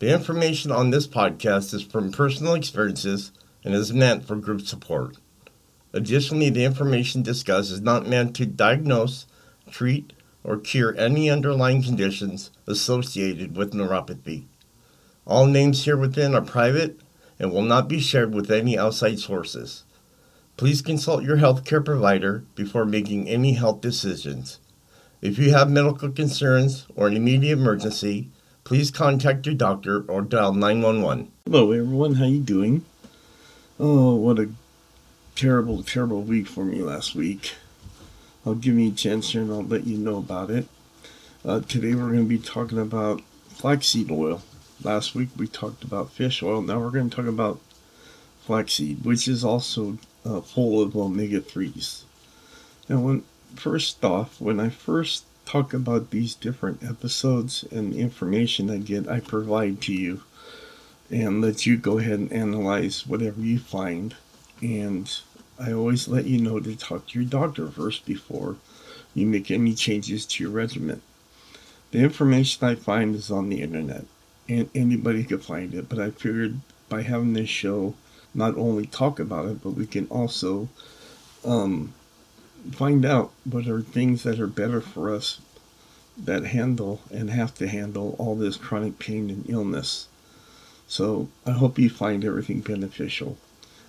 The information on this podcast is from personal experiences and is meant for group support. Additionally, the information discussed is not meant to diagnose, treat, or cure any underlying conditions associated with neuropathy. All names here within are private and will not be shared with any outside sources. Please consult your healthcare provider before making any health decisions. If you have medical concerns or an immediate emergency, please contact your doctor or dial 911. Hello everyone, how you doing? Oh, what a terrible, terrible week for me last week. I'll give you a chance here and I'll let you know about it. Uh, today we're going to be talking about flaxseed oil. Last week we talked about fish oil. Now we're going to talk about flaxseed, which is also uh, full of omega 3s. Now, when first off, when I first talk about these different episodes and information I get, I provide to you and let you go ahead and analyze whatever you find. And I always let you know to talk to your doctor first before you make any changes to your regimen. The information I find is on the internet, and anybody can find it. But I figured by having this show, not only talk about it, but we can also um, find out what are things that are better for us that handle and have to handle all this chronic pain and illness. So I hope you find everything beneficial.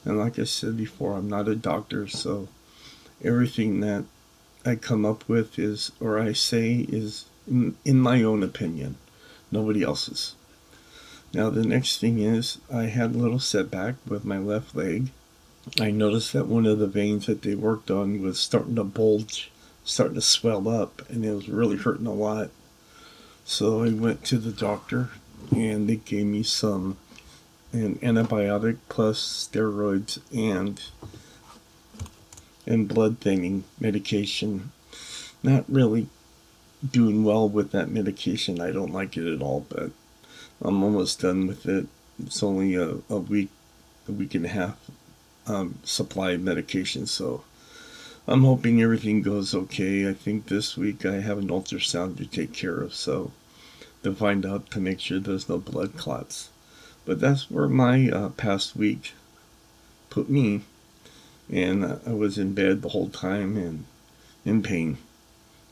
And like I said before, I'm not a doctor, so everything that I come up with is, or I say, is in, in my own opinion, nobody else's. Now, the next thing is, I had a little setback with my left leg I noticed that one of the veins that they worked on was starting to bulge, starting to swell up, and it was really hurting a lot. So I went to the doctor, and they gave me some an antibiotic plus steroids and and blood thinning medication. Not really doing well with that medication. I don't like it at all, but I'm almost done with it. It's only a, a week, a week and a half um, supply of medication. So I'm hoping everything goes okay. I think this week I have an ultrasound to take care of, so to find out to make sure there's no blood clots. But that's where my uh, past week put me, and I was in bed the whole time and in pain.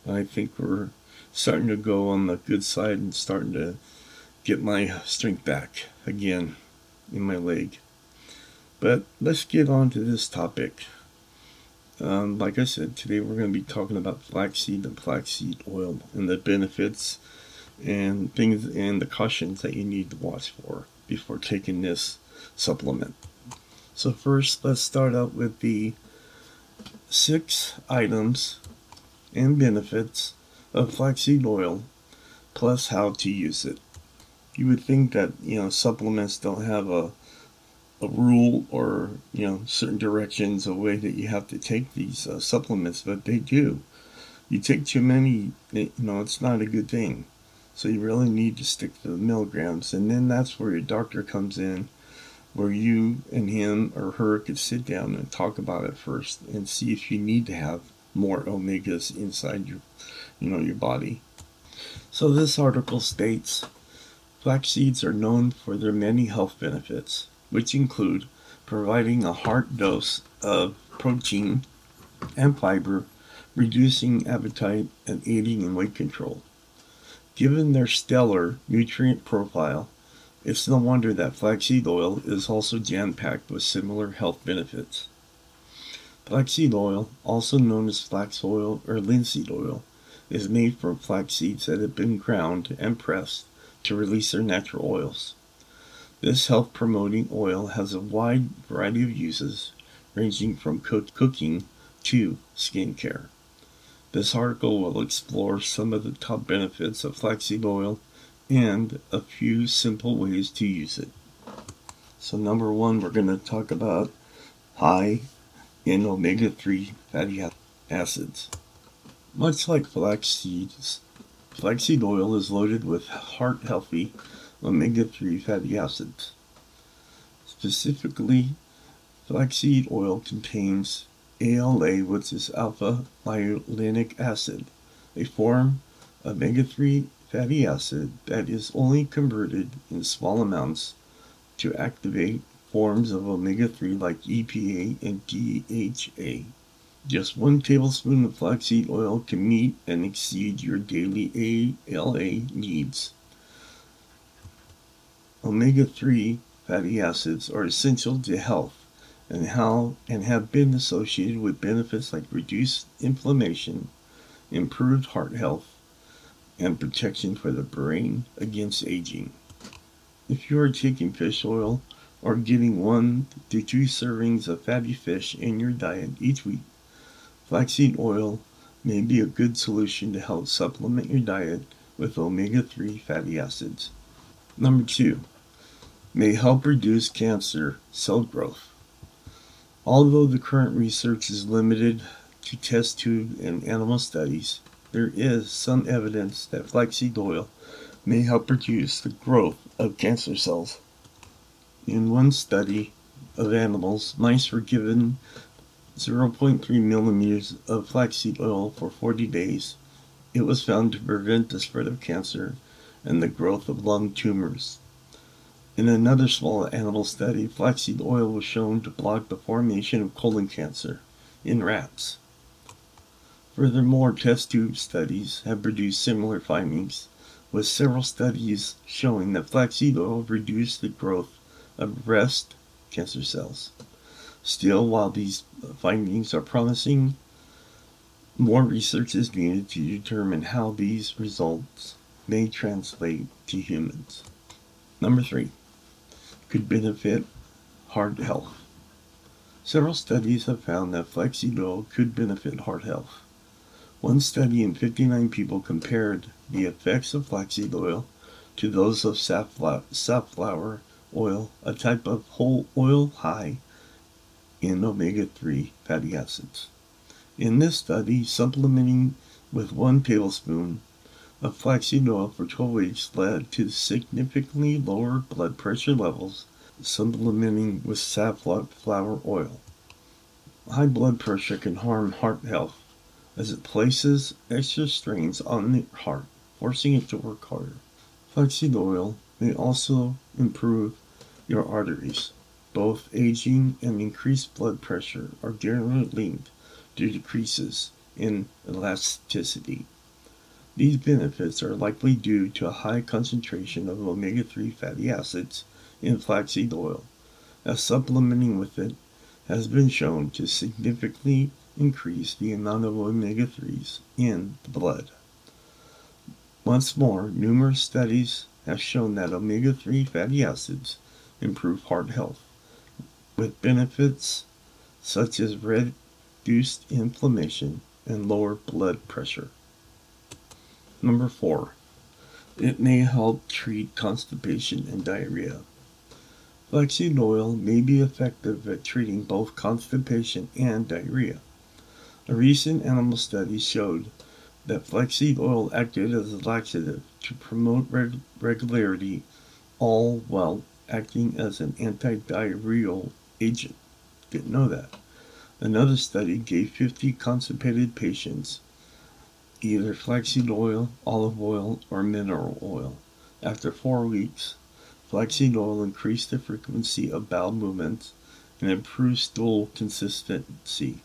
I think we're starting to go on the good side and starting to get my strength back again in my leg. But let's get on to this topic. Um, like I said, today we're going to be talking about flaxseed and flaxseed oil and the benefits and things and the cautions that you need to watch for before taking this supplement. So, first, let's start out with the six items and benefits of flaxseed oil plus how to use it. You would think that, you know, supplements don't have a a rule or you know certain directions a way that you have to take these uh, supplements but they do. You take too many you know it's not a good thing. So you really need to stick to the milligrams. And then that's where your doctor comes in where you and him or her could sit down and talk about it first and see if you need to have more omegas inside your you know your body. So this article states flax seeds are known for their many health benefits which include providing a heart dose of protein and fiber, reducing appetite, and aiding in weight control. Given their stellar nutrient profile, it's no wonder that flaxseed oil is also jam packed with similar health benefits. Flaxseed oil, also known as flax oil or linseed oil, is made from flax seeds that have been ground and pressed to release their natural oils. This health promoting oil has a wide variety of uses, ranging from cooking to skincare. This article will explore some of the top benefits of flaxseed oil and a few simple ways to use it. So, number one, we're going to talk about high in omega 3 fatty acids. Much like flax seeds, flaxseed oil is loaded with heart healthy omega 3 fatty acids. Specifically, flaxseed oil contains ALA, which is alpha linolenic acid, a form of omega 3 fatty acid that is only converted in small amounts to activate forms of omega 3 like EPA and DHA. Just one tablespoon of flaxseed oil can meet and exceed your daily ALA needs. Omega 3 fatty acids are essential to health and how and have been associated with benefits like reduced inflammation, improved heart health, and protection for the brain against aging. If you are taking fish oil or getting one to two servings of fatty fish in your diet each week, flaxseed oil may be a good solution to help supplement your diet with omega 3 fatty acids. Number two, may help reduce cancer cell growth. Although the current research is limited to test tube and animal studies, there is some evidence that flaxseed oil may help reduce the growth of cancer cells. In one study of animals, mice were given 0.3 millimeters of flaxseed oil for 40 days. It was found to prevent the spread of cancer and the growth of lung tumors. In another small animal study, flaxseed oil was shown to block the formation of colon cancer in rats. Furthermore, test tube studies have produced similar findings, with several studies showing that flaxseed oil reduced the growth of breast cancer cells. Still, while these findings are promising, more research is needed to determine how these results may translate to humans. Number three could benefit heart health. Several studies have found that flaxseed oil could benefit heart health. One study in 59 people compared the effects of flaxseed oil to those of safflower oil, a type of whole oil high in omega 3 fatty acids. In this study, supplementing with one tablespoon of flaxseed oil for 12 weeks led to significantly lower blood pressure levels, supplementing with safflower oil. High blood pressure can harm heart health as it places extra strains on the heart, forcing it to work harder. Flaxseed oil may also improve your arteries. Both aging and increased blood pressure are generally linked to decreases in elasticity. These benefits are likely due to a high concentration of omega 3 fatty acids in flaxseed oil, as supplementing with it has been shown to significantly increase the amount of omega 3s in the blood. Once more, numerous studies have shown that omega 3 fatty acids improve heart health, with benefits such as reduced inflammation and lower blood pressure. Number four, it may help treat constipation and diarrhea. Flaxseed oil may be effective at treating both constipation and diarrhea. A recent animal study showed that flaxseed oil acted as a laxative to promote reg- regularity, all while acting as an antidiarrheal agent. Didn't know that. Another study gave 50 constipated patients either flaxseed oil, olive oil, or mineral oil. After four weeks, flaxseed oil increased the frequency of bowel movements and improved stool consistency.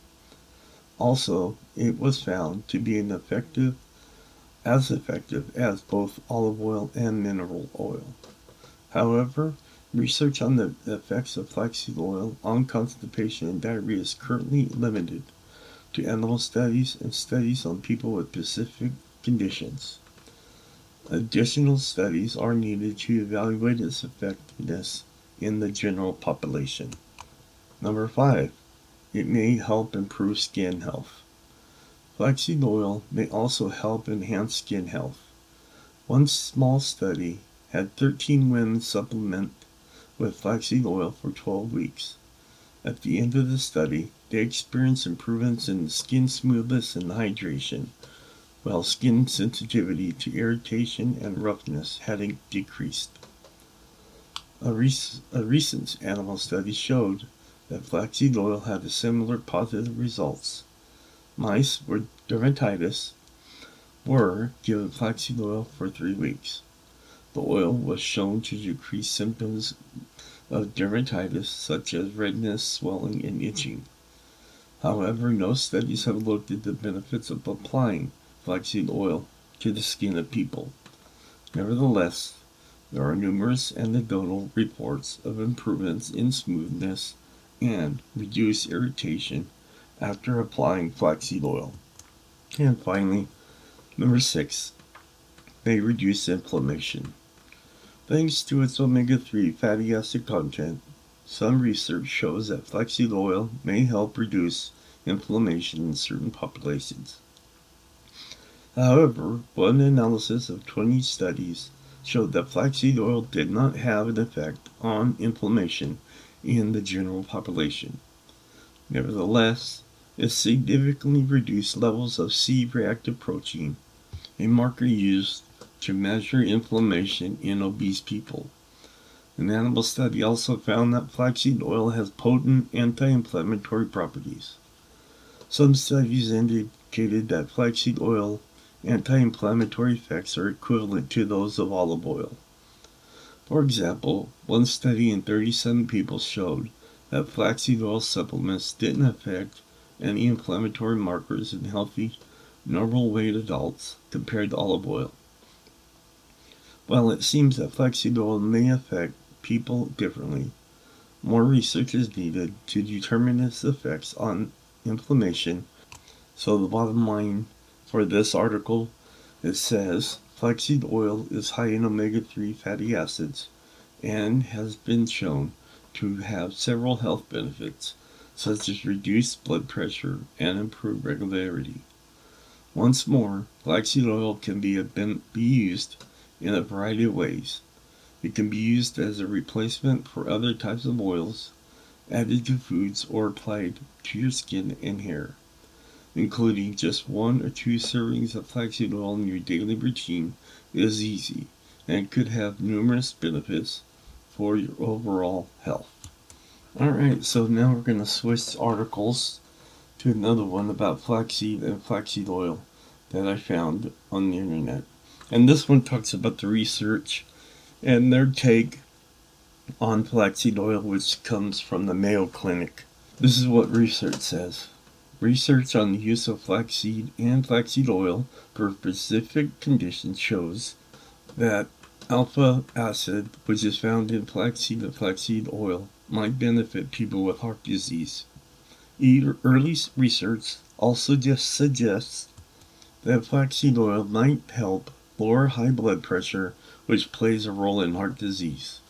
Also, it was found to be an effective as effective as both olive oil and mineral oil. However, research on the effects of flaxseed oil on constipation and diarrhea is currently limited to animal studies and studies on people with specific conditions. Additional studies are needed to evaluate its effectiveness in the general population. Number five, it may help improve skin health. Flaxseed oil may also help enhance skin health. One small study had 13 women supplement with flaxseed oil for 12 weeks. At the end of the study, they experienced improvements in skin smoothness and hydration, while skin sensitivity to irritation and roughness had decreased. A, rec- a recent animal study showed that flaxseed oil had similar positive results. Mice with dermatitis were given flaxseed oil for three weeks. The oil was shown to decrease symptoms of dermatitis such as redness, swelling, and itching. However, no studies have looked at the benefits of applying flaxseed oil to the skin of people. Nevertheless, there are numerous anecdotal reports of improvements in smoothness and reduced irritation after applying flaxseed oil. And finally, number six, they reduce inflammation. Thanks to its omega 3 fatty acid content, some research shows that flaxseed oil may help reduce inflammation in certain populations. However, one analysis of 20 studies showed that flaxseed oil did not have an effect on inflammation in the general population. Nevertheless, it significantly reduced levels of C reactive protein, a marker used to measure inflammation in obese people. An animal study also found that flaxseed oil has potent anti inflammatory properties. Some studies indicated that flaxseed oil anti inflammatory effects are equivalent to those of olive oil. For example, one study in 37 people showed that flaxseed oil supplements didn't affect any inflammatory markers in healthy, normal weight adults compared to olive oil. While it seems that flaxseed oil may affect people differently, more research is needed to determine its effects on inflammation. So the bottom line for this article it says flaxseed oil is high in omega-3 fatty acids and has been shown to have several health benefits such as reduced blood pressure and improved regularity. Once more, flaxseed oil can be, be used in a variety of ways. It can be used as a replacement for other types of oils, added to foods, or applied to your skin and hair. Including just one or two servings of flaxseed oil in your daily routine is easy and could have numerous benefits for your overall health. Alright, so now we're going to switch articles to another one about flaxseed and flaxseed oil that I found on the internet. And this one talks about the research and their take on flaxseed oil, which comes from the Mayo Clinic. This is what research says. Research on the use of flaxseed and flaxseed oil for specific conditions shows that alpha acid, which is found in flaxseed and flaxseed oil, might benefit people with heart disease. Early research also just suggests that flaxseed oil might help lower high blood pressure, which plays a role in heart disease.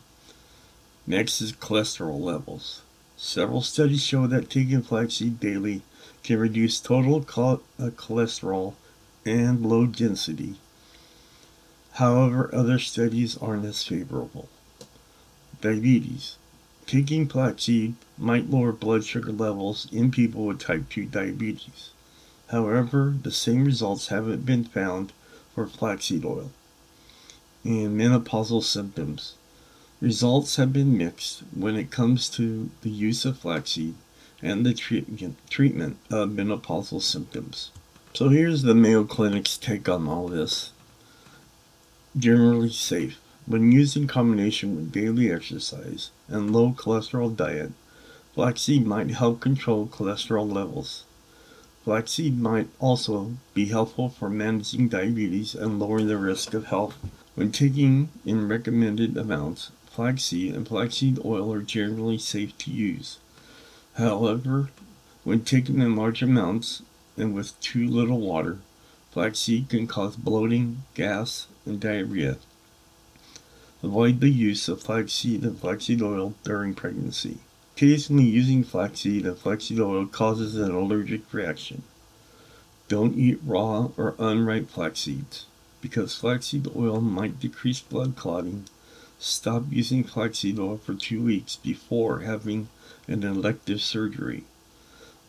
Next is cholesterol levels. Several studies show that taking flaxseed daily can reduce total uh, cholesterol and low density. However, other studies aren't as favorable. Diabetes. Taking flaxseed might lower blood sugar levels in people with type 2 diabetes. However, the same results haven't been found for flaxseed oil. And menopausal symptoms. Results have been mixed when it comes to the use of flaxseed and the treatment, of menopausal symptoms. So here's the Mayo Clinic's take on all this. Generally safe. When used in combination with daily exercise and low cholesterol diet, flaxseed might help control cholesterol levels. Flaxseed might also be helpful for managing diabetes and lowering the risk of health. When taking in recommended amounts, flaxseed and flaxseed oil are generally safe to use. However, when taken in large amounts and with too little water, flaxseed can cause bloating, gas, and diarrhea. Avoid the use of flaxseed and flaxseed oil during pregnancy. Occasionally using flaxseed and flaxseed oil causes an allergic reaction. Don't eat raw or unripe flax seeds because flaxseed oil might decrease blood clotting, Stop using flaxseed oil for two weeks before having an elective surgery.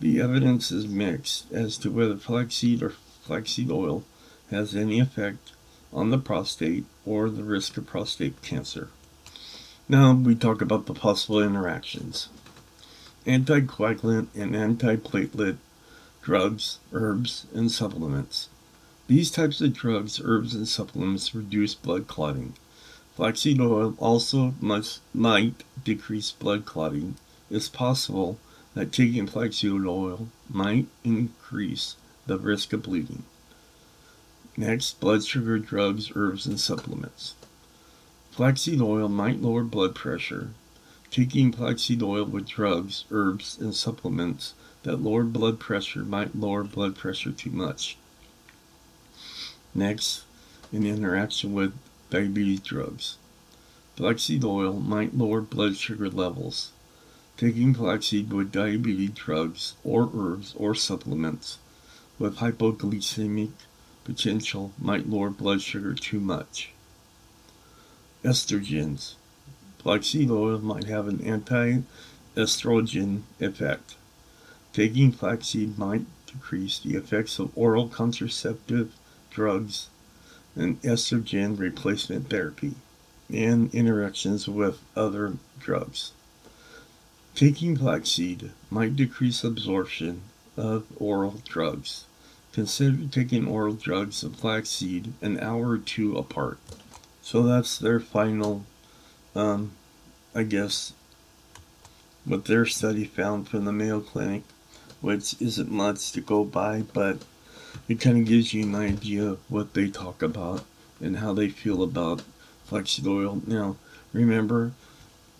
The evidence is mixed as to whether flaxseed or flaxseed oil has any effect on the prostate or the risk of prostate cancer. Now we talk about the possible interactions. Anticoagulant and antiplatelet drugs, herbs, and supplements. These types of drugs, herbs, and supplements reduce blood clotting. Flaxseed oil also must, might decrease blood clotting. It's possible that taking flaxseed oil might increase the risk of bleeding. Next, blood sugar drugs, herbs, and supplements. Flaxseed oil might lower blood pressure. Taking flaxseed oil with drugs, herbs, and supplements that lower blood pressure might lower blood pressure too much. Next, in interaction with diabetes drugs. Flaxseed oil might lower blood sugar levels. Taking flaxseed with diabetes drugs or herbs or supplements with hypoglycemic potential might lower blood sugar too much. Estrogens. Flaxseed oil might have an anti-estrogen effect. Taking flaxseed might decrease the effects of oral contraceptive drugs and estrogen replacement therapy and interactions with other drugs. Taking flaxseed might decrease absorption of oral drugs. Consider taking oral drugs of flaxseed an hour or two apart. So that's their final, um, I guess, what their study found from the Mayo Clinic, which isn't much to go by, but it kind of gives you an idea of what they talk about and how they feel about flaxseed oil. Now, remember,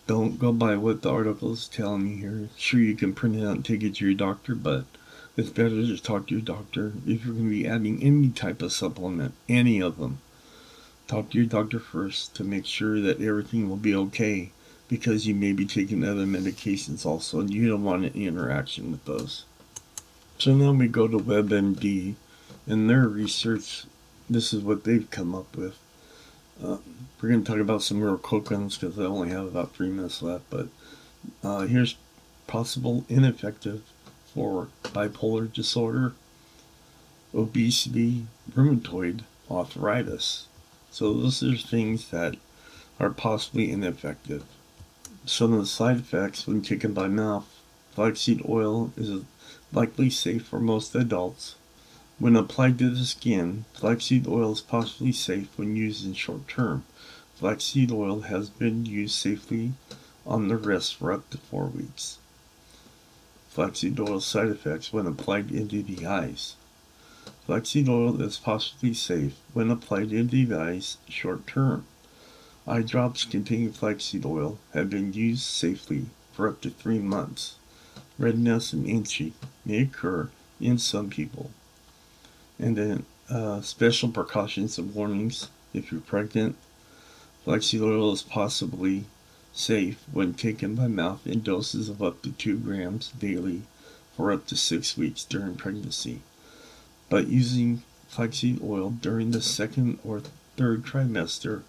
don't go by what the article is telling you here. Sure, you can print it out and take it to your doctor, but it's better to just talk to your doctor if you're going to be adding any type of supplement, any of them talk to your doctor first to make sure that everything will be okay because you may be taking other medications also and you don't want any interaction with those. So now we go to WebMD and their research. This is what they've come up with. Uh, we're going to talk about some more coconuts because I only have about three minutes left. But uh, here's possible ineffective for bipolar disorder, obesity, rheumatoid arthritis, so those are things that are possibly ineffective. Some of the side effects when taken by mouth, flaxseed oil is likely safe for most adults. When applied to the skin, flaxseed oil is possibly safe when used in short term. Flaxseed oil has been used safely on the wrist for up to four weeks. Flaxseed oil side effects when applied into the eyes. Flaxseed oil is possibly safe when applied into the eyes short term. Eye drops containing flaxseed oil have been used safely for up to three months. Redness and itching may occur in some people. And then uh, special precautions and warnings if you're pregnant. Flaxseed oil is possibly safe when taken by mouth in doses of up to 2 grams daily for up to 6 weeks during pregnancy but using flaxseed oil during the second or third trimester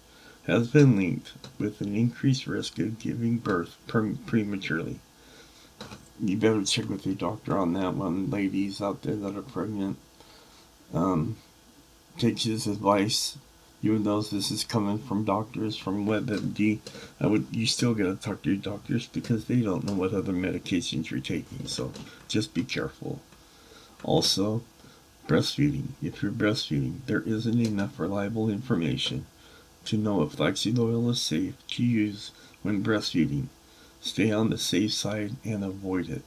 has been linked with an increased risk of giving birth prematurely. You better check with your doctor on that one, ladies out there that are pregnant. Um, take his advice. Even though this is coming from doctors from WebMD, I would you still gotta talk to your doctors because they don't know what other medications you're taking. So just be careful. Also, Breastfeeding. If you're breastfeeding, there isn't enough reliable information to know if flaxseed oil is safe to use when breastfeeding. Stay on the safe side and avoid it.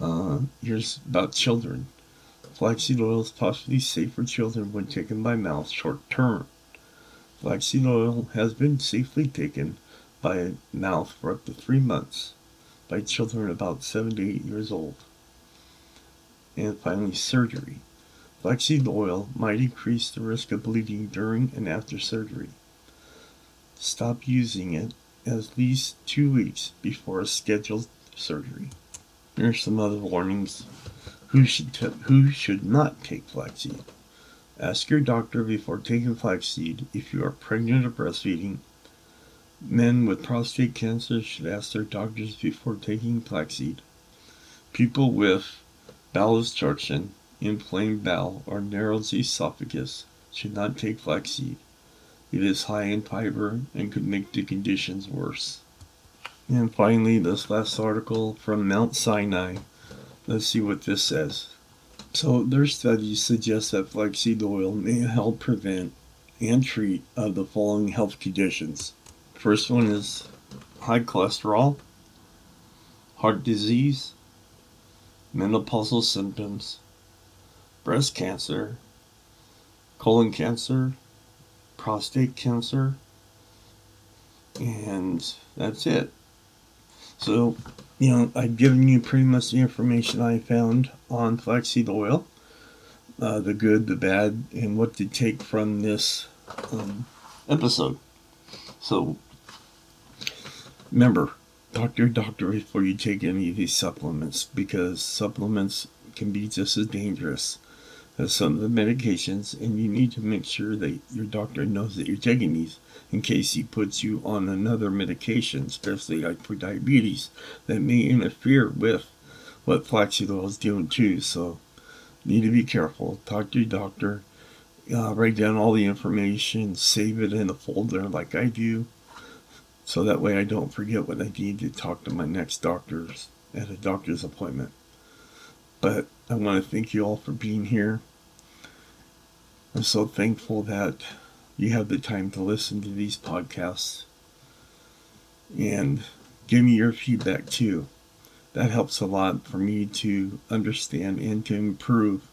Uh, here's about children. Flaxseed oil is possibly safe for children when taken by mouth short term. Flaxseed oil has been safely taken by mouth for up to three months by children about seven to eight years old and finally surgery. Flaxseed oil might increase the risk of bleeding during and after surgery. Stop using it at least two weeks before a scheduled surgery. Here are some other warnings. Who should, t- who should not take flaxseed? Ask your doctor before taking flaxseed if you are pregnant or breastfeeding. Men with prostate cancer should ask their doctors before taking flaxseed. People with bowel obstruction, inflamed bowel, or narrowed esophagus should not take flaxseed. It is high in fiber and could make the conditions worse. And finally, this last article from Mount Sinai. Let's see what this says. So, their studies suggest that flaxseed oil may help prevent and treat of the following health conditions. First one is high cholesterol, heart disease, menopausal symptoms, breast cancer, colon cancer, prostate cancer, and that's it. So, you know, I've given you pretty much the information I found on flaxseed oil, uh, the good, the bad, and what to take from this um, episode. So, remember, talk to your doctor before you take any of these supplements because supplements can be just as dangerous as some of the medications, and you need to make sure that your doctor knows that you're taking these in case he puts you on another medication, especially like for diabetes, that may interfere with what flaxseed oil is doing too. So, need to be careful. Talk to your doctor. Uh, write down all the information, save it in a folder like I do, so that way I don't forget what I need to talk to my next doctors at a doctor's appointment. But I want to thank you all for being here. I'm so thankful that you have the time to listen to these podcasts and give me your feedback too. That helps a lot for me to understand and to improve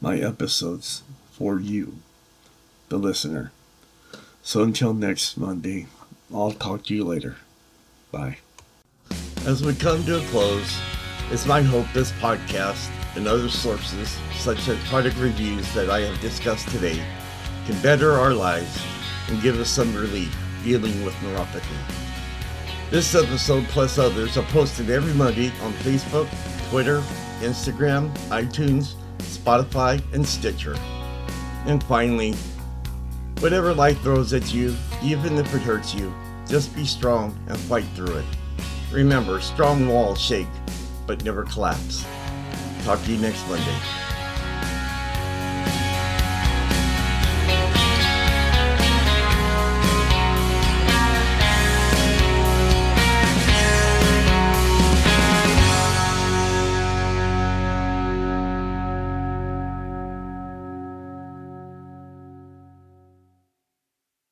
my episodes for you, the listener. So until next Monday, I'll talk to you later. Bye. As we come to a close, it's my hope this podcast and other sources, such as product reviews that I have discussed today, can better our lives and give us some relief dealing with neuropathy. This episode, plus others, are posted every Monday on Facebook, Twitter, Instagram, iTunes, Spotify, and Stitcher. And finally, whatever life throws at you, even if it hurts you, just be strong and fight through it. Remember, strong walls shake, but never collapse. Talk to you next Monday.